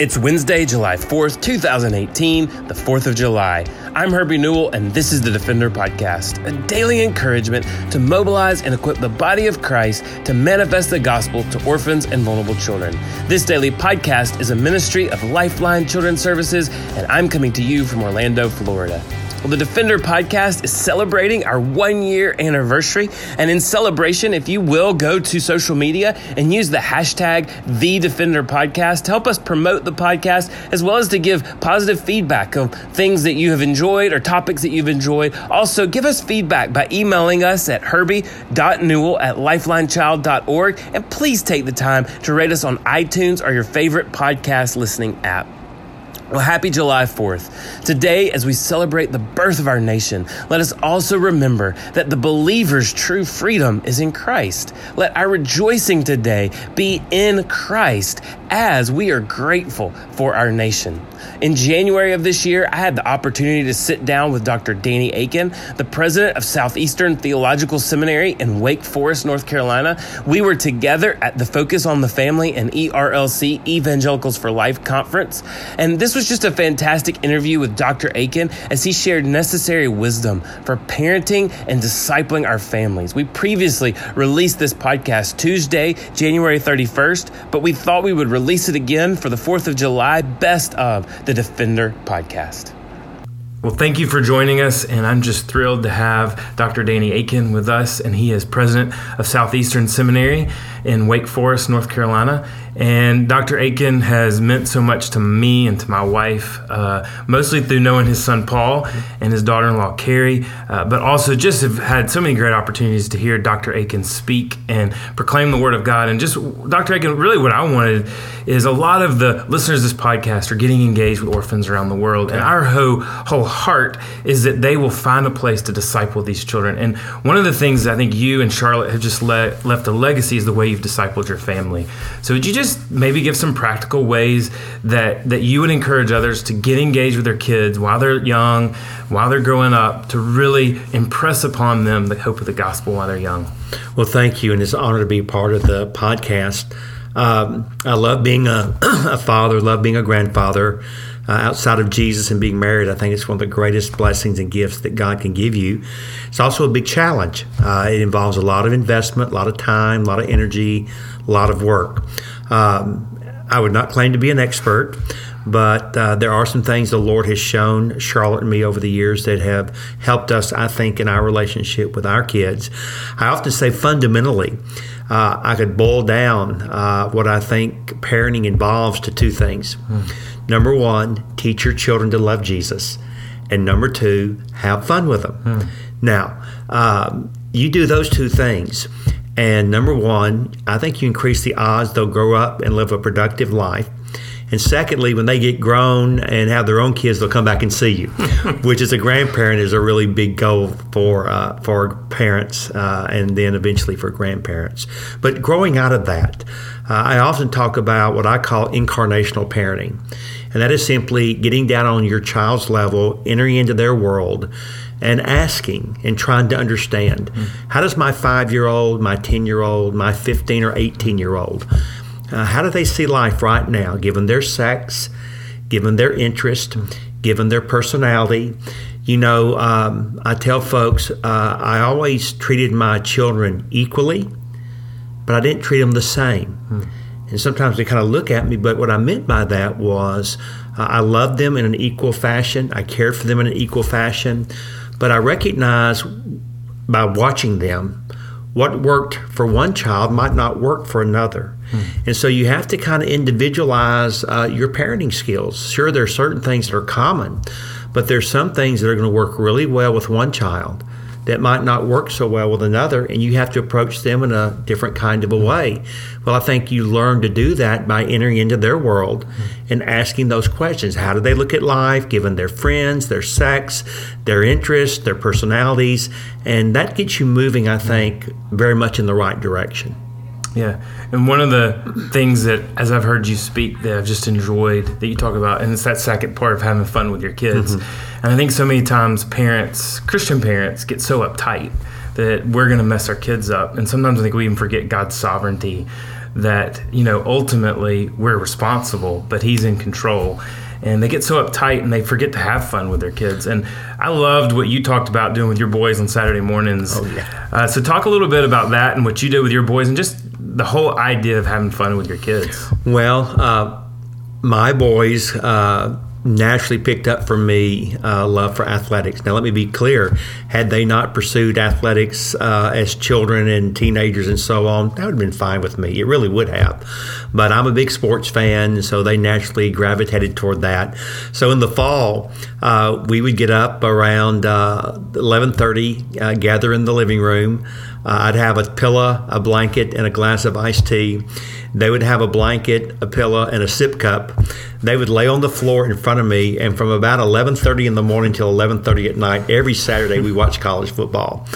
It's Wednesday, July 4th, 2018, the 4th of July. I'm Herbie Newell, and this is the Defender Podcast, a daily encouragement to mobilize and equip the body of Christ to manifest the gospel to orphans and vulnerable children. This daily podcast is a ministry of Lifeline Children's Services, and I'm coming to you from Orlando, Florida. Well, the Defender podcast is celebrating our one year anniversary. And in celebration, if you will, go to social media and use the hashtag The Defender Podcast to help us promote the podcast, as well as to give positive feedback of things that you have enjoyed or topics that you've enjoyed. Also, give us feedback by emailing us at herbie.newell at lifelinechild.org. And please take the time to rate us on iTunes or your favorite podcast listening app. Well, happy July 4th. Today, as we celebrate the birth of our nation, let us also remember that the believer's true freedom is in Christ. Let our rejoicing today be in Christ as we are grateful for our nation. In January of this year, I had the opportunity to sit down with Dr. Danny Akin, the president of Southeastern Theological Seminary in Wake Forest, North Carolina. We were together at the Focus on the Family and ERLC Evangelicals for Life conference. And this was just a fantastic interview with Dr. Akin as he shared necessary wisdom for parenting and discipling our families. We previously released this podcast Tuesday, January 31st, but we thought we would release it again for the 4th of July, best of the Defender podcast. Well, thank you for joining us, and I'm just thrilled to have Dr. Danny Akin with us, and he is president of Southeastern Seminary in Wake Forest, North Carolina. And Dr. Akin has meant so much to me and to my wife, uh, mostly through knowing his son Paul and his daughter in law Carrie, uh, but also just have had so many great opportunities to hear Dr. Akin speak and proclaim the Word of God. And just, Dr. Akin, really what I wanted is a lot of the listeners of this podcast are getting engaged with orphans around the world. And our whole, whole heart is that they will find a place to disciple these children. And one of the things I think you and Charlotte have just le- left a legacy is the way you've discipled your family. So would you just just maybe give some practical ways that that you would encourage others to get engaged with their kids while they're young, while they're growing up, to really impress upon them the hope of the gospel while they're young? Well, thank you, and it's an honor to be part of the podcast. Um, I love being a, a father, love being a grandfather. Uh, outside of Jesus and being married, I think it's one of the greatest blessings and gifts that God can give you. It's also a big challenge. Uh, it involves a lot of investment, a lot of time, a lot of energy, a lot of work. Um, I would not claim to be an expert, but uh, there are some things the Lord has shown Charlotte and me over the years that have helped us, I think, in our relationship with our kids. I often say fundamentally, uh, I could boil down uh, what I think parenting involves to two things. Mm. Number one, teach your children to love Jesus. And number two, have fun with them. Mm. Now, um, you do those two things and number one, I think you increase the odds they'll grow up and live a productive life. And secondly, when they get grown and have their own kids, they'll come back and see you, which as a grandparent is a really big goal for uh, for parents uh, and then eventually for grandparents. But growing out of that, uh, I often talk about what I call incarnational parenting, and that is simply getting down on your child's level, entering into their world and asking and trying to understand mm-hmm. how does my five year old, my 10 year old, my 15 or 18 year old, uh, how do they see life right now, given their sex, given their interest, mm-hmm. given their personality? You know, um, I tell folks uh, I always treated my children equally, but I didn't treat them the same. Mm-hmm. And sometimes they kind of look at me, but what I meant by that was uh, I loved them in an equal fashion. I cared for them in an equal fashion. But I recognize by watching them what worked for one child might not work for another. Hmm. And so you have to kind of individualize uh, your parenting skills. Sure, there are certain things that are common, but there's some things that are going to work really well with one child that might not work so well with another, and you have to approach them in a different kind of a mm-hmm. way. Well, I think you learn to do that by entering into their world mm-hmm. and asking those questions. How do they look at life, given their friends, their sex, their interests, their personalities? And that gets you moving, I mm-hmm. think, very much in the right direction. Yeah. And one of the things that, as I've heard you speak, that I've just enjoyed that you talk about, and it's that second part of having fun with your kids. Mm-hmm. And I think so many times parents, Christian parents, get so uptight that we're going to mess our kids up. And sometimes I think we even forget God's sovereignty that you know ultimately we're responsible, but He's in control. And they get so uptight and they forget to have fun with their kids. And I loved what you talked about doing with your boys on Saturday mornings. Oh, yeah. Uh, so, talk a little bit about that and what you did with your boys and just the whole idea of having fun with your kids. Well, uh, my boys uh, naturally picked up for me uh, love for athletics. Now, let me be clear: had they not pursued athletics uh, as children and teenagers and so on, that would have been fine with me. It really would have. But I'm a big sports fan, so they naturally gravitated toward that. So in the fall, uh, we would get up around 11:30, uh, uh, gather in the living room. Uh, I'd have a pillow, a blanket, and a glass of iced tea. They would have a blanket, a pillow, and a sip cup. They would lay on the floor in front of me, and from about 11:30 in the morning till 11:30 at night, every Saturday we watched college football.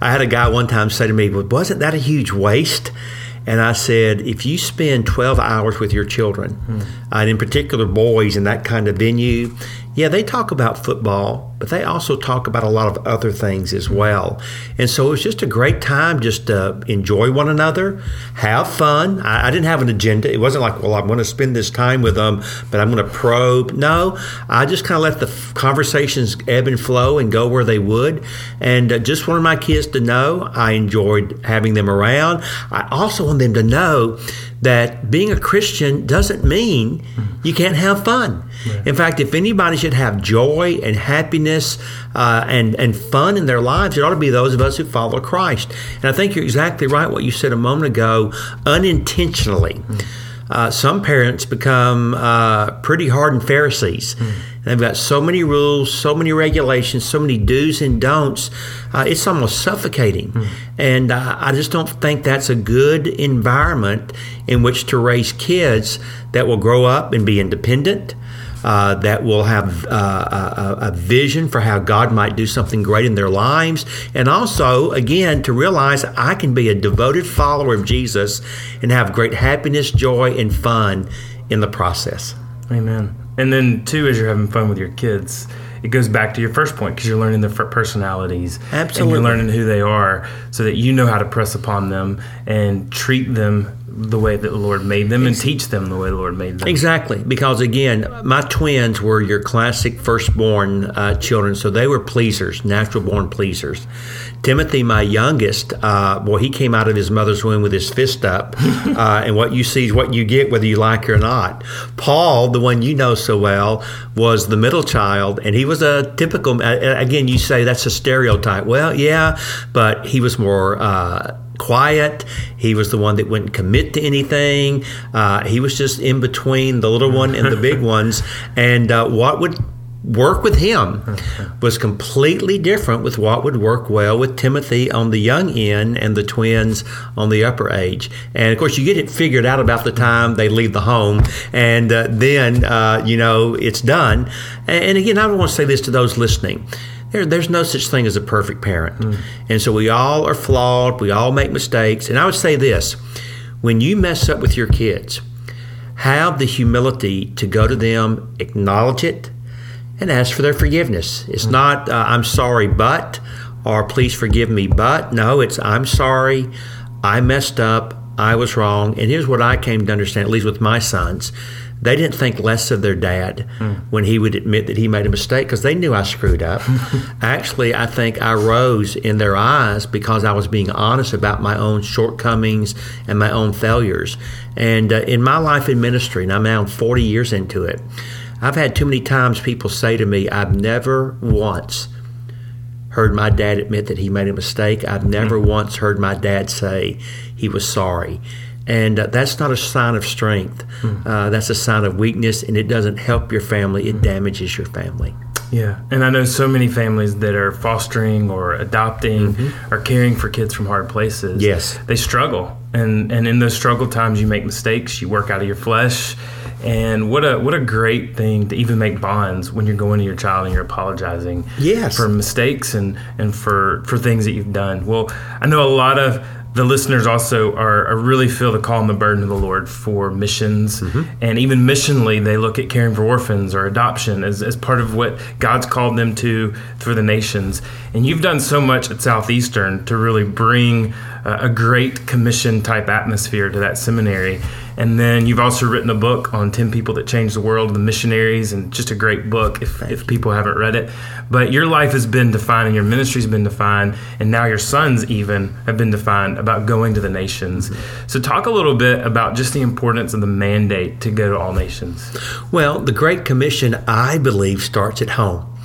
I had a guy one time say to me, "Well, wasn't that a huge waste?" And I said, if you spend 12 hours with your children, hmm. and in particular boys in that kind of venue, yeah, they talk about football, but they also talk about a lot of other things as well. And so it was just a great time just to enjoy one another, have fun. I, I didn't have an agenda. It wasn't like, well, I'm going to spend this time with them, but I'm going to probe. No, I just kind of let the conversations ebb and flow and go where they would. And uh, just wanted my kids to know I enjoyed having them around. I also want them to know that being a Christian doesn't mean you can't have fun. Right. In fact, if anybody should have joy and happiness uh, and and fun in their lives, it ought to be those of us who follow Christ. And I think you're exactly right. What you said a moment ago, unintentionally. Mm-hmm uh, some parents become uh, pretty hardened Pharisees. Mm. They've got so many rules, so many regulations, so many do's and don'ts. Uh, it's almost suffocating. Mm. And uh, I just don't think that's a good environment in which to raise kids that will grow up and be independent, uh, that will have uh, a, a, vision for how God might do something great in their lives. And also, again, to realize I can be a devoted follower of Jesus and have great happiness, joy, and fun in the process. Amen. And then, two, as you're having fun with your kids, it goes back to your first point because you're learning their personalities. Absolutely. And you're learning who they are so that you know how to press upon them and treat them the way that the Lord made them and teach them the way the Lord made them. Exactly. Because again, my twins were your classic firstborn uh, children, so they were pleasers, natural born pleasers. Timothy, my youngest, uh, boy, he came out of his mother's womb with his fist up, uh, and what you see is what you get, whether you like it or not. Paul, the one you know so well, was the middle child, and he was a typical. again, you say that's a stereotype. Well, yeah, but he was more uh, quiet. He was the one that wouldn't commit to anything. Uh, he was just in between the little one and the big ones. And uh, what would work with him was completely different with what would work well with Timothy on the young end and the twins on the upper age. And of course, you get it figured out about the time they leave the home, and uh, then uh, you know it's done. And, and again, I want to say this to those listening there, there's no such thing as a perfect parent. Mm. And so we all are flawed, we all make mistakes. And I would say this when you mess up with your kids, have the humility to go to them, acknowledge it, and ask for their forgiveness. It's mm. not, uh, I'm sorry, but, or please forgive me, but. No, it's, I'm sorry, I messed up, I was wrong. And here's what I came to understand, at least with my sons they didn't think less of their dad mm. when he would admit that he made a mistake because they knew I screwed up. Actually, I think I rose in their eyes because I was being honest about my own shortcomings and my own failures. And uh, in my life in ministry, and I'm now 40 years into it, I've had too many times people say to me, I've never once heard my dad admit that he made a mistake. I've never mm. once heard my dad say he was sorry. And uh, that's not a sign of strength. Mm. Uh, that's a sign of weakness, and it doesn't help your family. It mm. damages your family. Yeah, and I know so many families that are fostering or adopting mm-hmm. or caring for kids from hard places. Yes, they struggle, and and in those struggle times, you make mistakes, you work out of your flesh, and what a what a great thing to even make bonds when you're going to your child and you're apologizing. Yes. for mistakes and and for for things that you've done. Well, I know a lot of the listeners also are, are, really feel the call and the burden of the Lord for missions. Mm-hmm. And even missionally, they look at caring for orphans or adoption as, as part of what God's called them to for the nations. And you've done so much at Southeastern to really bring uh, a great commission type atmosphere to that seminary. And then you've also written a book on 10 people that changed the world, the missionaries, and just a great book if, if people haven't read it. But your life has been defined and your ministry's been defined, and now your sons even have been defined about going to the nations. Mm-hmm. So, talk a little bit about just the importance of the mandate to go to all nations. Well, the Great Commission, I believe, starts at home.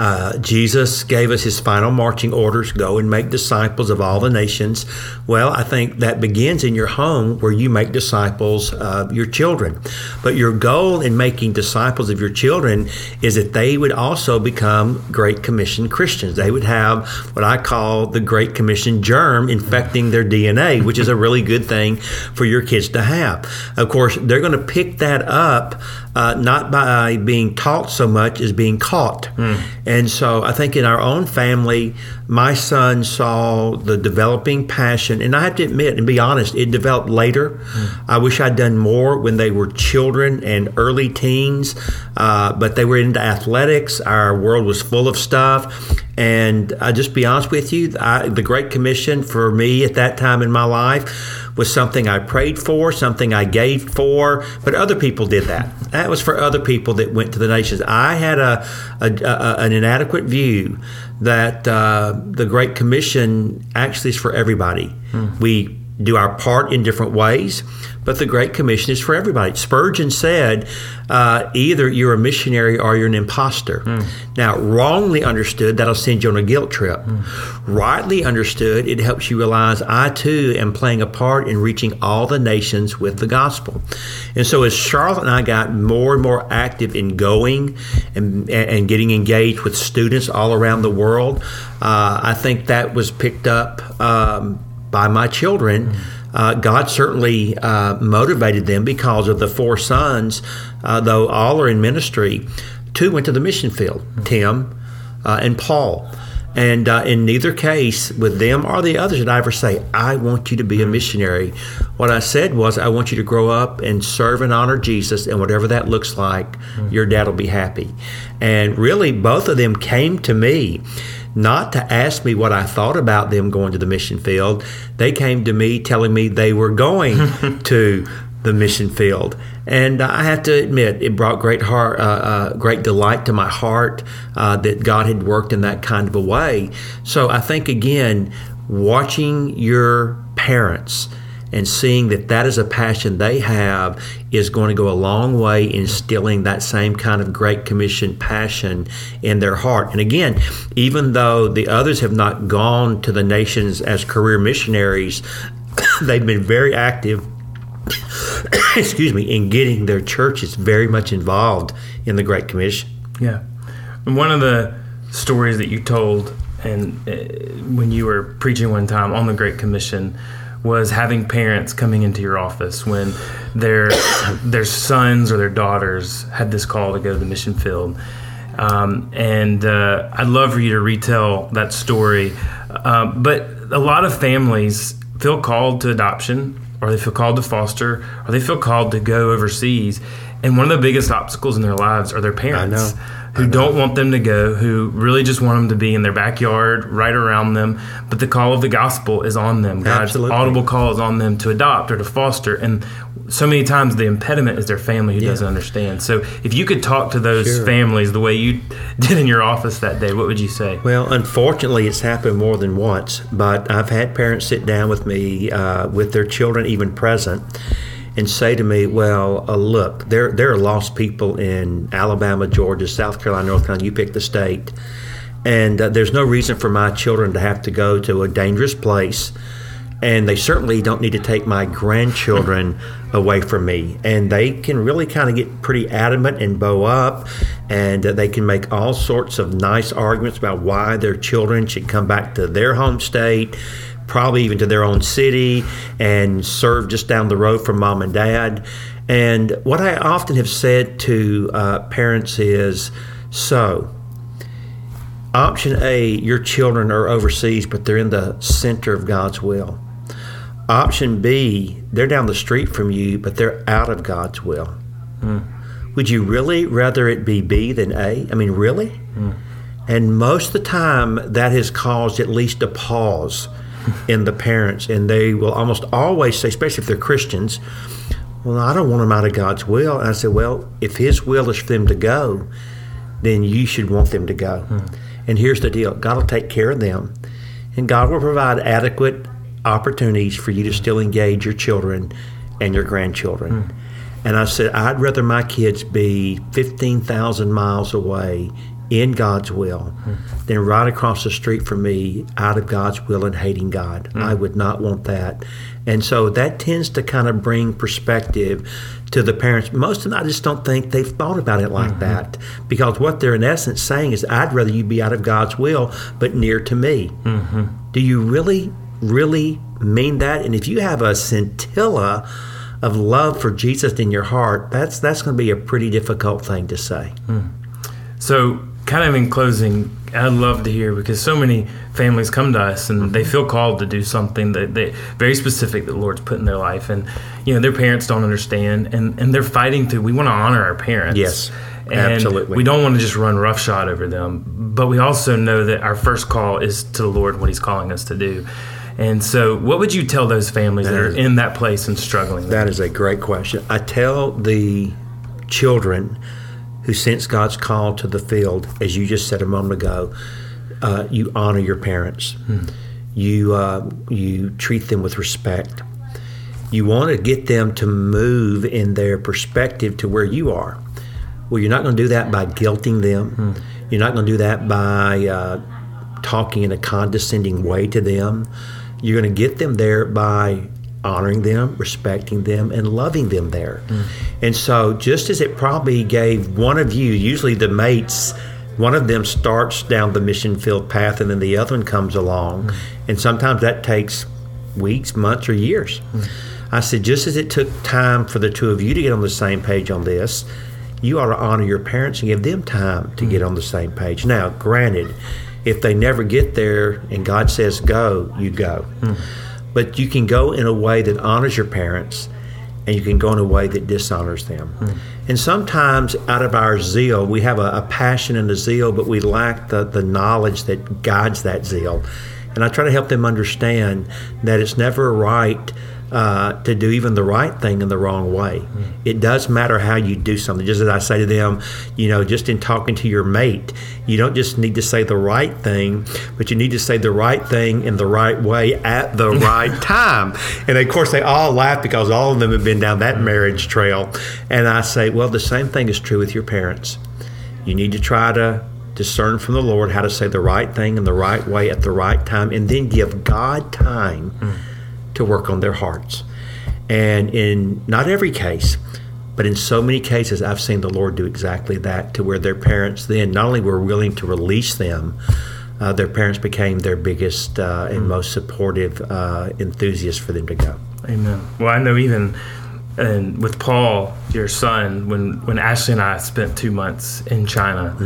Uh, Jesus gave us his final marching orders go and make disciples of all the nations. Well, I think that begins in your home where you make disciples of your children. But your goal in making disciples of your children is that they would also become Great Commission Christians. They would have what I call the Great Commission germ infecting their DNA, which is a really good thing for your kids to have. Of course, they're going to pick that up uh, not by being taught so much as being caught. Mm. And so I think in our own family, my son saw the developing passion, and I have to admit and be honest, it developed later. Mm. I wish I'd done more when they were children and early teens, uh, but they were into athletics. Our world was full of stuff. And I just be honest with you, I, the Great Commission for me at that time in my life was something I prayed for, something I gave for, but other people did that. That was for other people that went to the nations. I had a, a, a an inadequate view that uh, the Great Commission actually is for everybody. Hmm. We do our part in different ways but the Great Commission is for everybody. Spurgeon said, uh, either you're a missionary or you're an impostor. Mm. Now, wrongly understood, that'll send you on a guilt trip. Mm. Rightly understood, it helps you realize I too am playing a part in reaching all the nations with the gospel. And so, as Charlotte and I got more and more active in going and, and getting engaged with students all around the world, uh, I think that was picked up um, by my children. Uh, God certainly uh, motivated them because of the four sons, uh, though all are in ministry. Two went to the mission field, Tim uh, and Paul. And uh, in neither case, with them or the others, did I ever say, I want you to be a missionary. What I said was, I want you to grow up and serve and honor Jesus, and whatever that looks like, mm-hmm. your dad will be happy. And really, both of them came to me not to ask me what I thought about them going to the mission field. They came to me telling me they were going to the mission field, and I have to admit it brought great heart, uh, uh, great delight to my heart uh, that God had worked in that kind of a way. So I think again, watching your parents and seeing that that is a passion they have is going to go a long way in instilling that same kind of Great Commission passion in their heart. And again, even though the others have not gone to the nations as career missionaries, they've been very active. excuse me, in getting their churches very much involved in the Great Commission. Yeah. And one of the stories that you told and uh, when you were preaching one time on the Great Commission was having parents coming into your office when their their sons or their daughters had this call to go to the mission field. Um, and uh, I'd love for you to retell that story. Um, but a lot of families feel called to adoption, or they feel called to foster, or they feel called to go overseas. And one of the biggest obstacles in their lives are their parents who don't want them to go, who really just want them to be in their backyard, right around them. But the call of the gospel is on them. God's Absolutely. audible call is on them to adopt or to foster. And so many times the impediment is their family who yeah. doesn't understand. So if you could talk to those sure. families the way you did in your office that day, what would you say? Well, unfortunately, it's happened more than once. But I've had parents sit down with me uh, with their children even present and say to me, "Well, uh, look, there there are lost people in Alabama, Georgia, South Carolina, North Carolina. You pick the state, and uh, there's no reason for my children to have to go to a dangerous place." And they certainly don't need to take my grandchildren away from me. And they can really kind of get pretty adamant and bow up, and uh, they can make all sorts of nice arguments about why their children should come back to their home state probably even to their own city and serve just down the road from mom and dad. And what I often have said to uh, parents is so, option A, your children are overseas, but they're in the center of God's will. Option B, they're down the street from you, but they're out of God's will. Mm. Would you really rather it be B than A? I mean, really? Mm. And most of the time, that has caused at least a pause in the parents, and they will almost always say, especially if they're Christians, "Well, I don't want them out of God's will." And I said, "Well, if His will is for them to go, then you should want them to go." Hmm. And here's the deal: God will take care of them, and God will provide adequate opportunities for you to still engage your children and your grandchildren. Hmm. And I said, I'd rather my kids be 15,000 miles away in God's will than right across the street from me out of God's will and hating God. Mm. I would not want that. And so that tends to kind of bring perspective to the parents. Most of them, I just don't think they've thought about it like mm-hmm. that because what they're in essence saying is, I'd rather you be out of God's will but near to me. Mm-hmm. Do you really, really mean that? And if you have a scintilla of love for Jesus in your heart, that's that's going to be a pretty difficult thing to say. Hmm. So, kind of in closing, I'd love to hear because so many families come to us and they mm-hmm. feel called to do something that they very specific that the Lord's put in their life, and you know their parents don't understand, and and they're fighting to. We want to honor our parents. Yes, And absolutely. We don't want to just run roughshod over them, but we also know that our first call is to the Lord what He's calling us to do. And so, what would you tell those families that, That are in that place and struggling? That is a great question. I tell the children who sense God's call to the field, as you just said a moment ago, uh, you honor your parents. You uh, you treat them with respect. You want to get them to move in their perspective to where you are. Well, you're not going to do that by guilting them. You're not going to do that by uh, talking in a condescending way to them. You're going to get them there by honoring them, respecting them, and loving them there. And so, just as it probably gave one of you, usually the mates, one of them starts down the mission field path and then the other one comes along. And sometimes that takes weeks, months, or years. I said, just as it took time for the two of you to get on the same page on this, you ought to honor your parents and give them time to get on the same page. Now, granted, if they never get there and God says go, you go. But you can go in a way that honors your parents and you can go in a way that dishonors them. Hmm. And sometimes out of our zeal, we have a, a passion and a zeal, but we lack the, the knowledge that guides that zeal. And I try to help them understand that it's never right uh, to do even the right thing in the wrong way. It does matter how you do something. Just as I say to them, you know, just in talking to your mate, you don't just need to say the right thing, but you need to say the right thing in the right way at the right time. And of course, they all laugh because all of them have been down that marriage trail. And I say, well, the same thing is true with your parents. You need to try to discern from the Lord how to say the right thing in the right way at the right time, and then give God time to work on their hearts. And in not every case, but in so many cases, I've seen the Lord do exactly that to where their parents then not only were willing to release them, uh, their parents became their biggest uh, and most supportive uh, enthusiasts for them to go. Amen. Well, I know even and with Paul, your son, when when Ashley and I spent two months in China,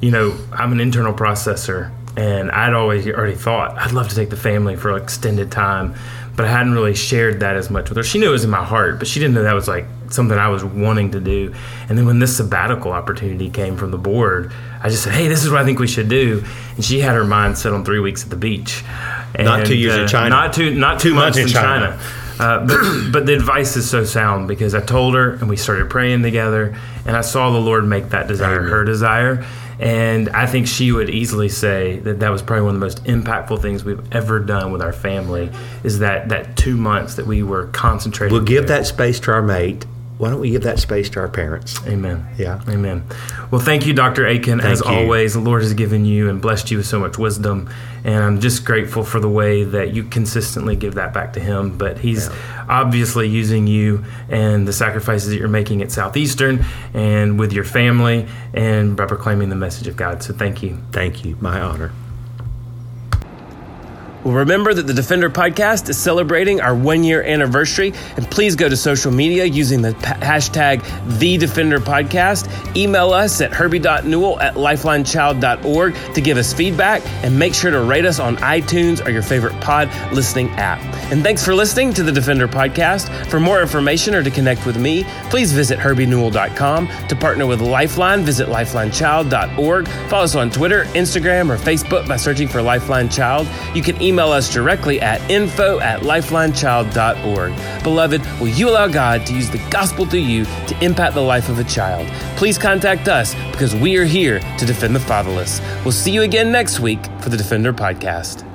you know, I'm an internal processor, and I'd always already thought I'd love to take the family for extended time, but I hadn't really shared that as much with her. She knew it was in my heart, but she didn't know that was like something I was wanting to do. And then when this sabbatical opportunity came from the board, I just said, "Hey, this is what I think we should do," and she had her mind set on three weeks at the beach. Not two And, years in uh, China. Not two, not two, Two months, months in in China. China. Uh, but but the advice is so sound because I told her and we started praying together and I saw the Lord make that desire Amen. her desire and I think she would easily say that that was probably one of the most impactful things we've ever done with our family is that that two months that we were concentrating. We'll give together. that space to our mate. Why don't we give that space to our parents? Amen. Yeah. Amen. Well, thank you, Dr. Akin. As you. always, the Lord has given you and blessed you with so much wisdom. And I'm just grateful for the way that you consistently give that back to Him. But He's obviously using you and the sacrifices that you're making at Southeastern and with your family and by proclaiming the message of God. So thank you. Thank you. My honor. Well, remember that the Defender podcast is celebrating our one year anniversary, and please go to social media using the hashtag The Defender Podcast. Email us at herbie.newell at lifelinechild.org to give us feedback, and make sure to rate us on iTunes or your favorite pod listening app. And thanks for listening to the Defender Podcast. For more information or to connect with me, please visit herbienewell.com. To partner with Lifeline, visit lifelinechild.org. Follow us on Twitter, Instagram, or Facebook by searching for Lifeline Child. You can email email us directly at info at lifelinechild.org. Beloved, will you allow God to use the gospel through you to impact the life of a child? Please contact us because we are here to defend the fatherless. We'll see you again next week for the Defender Podcast.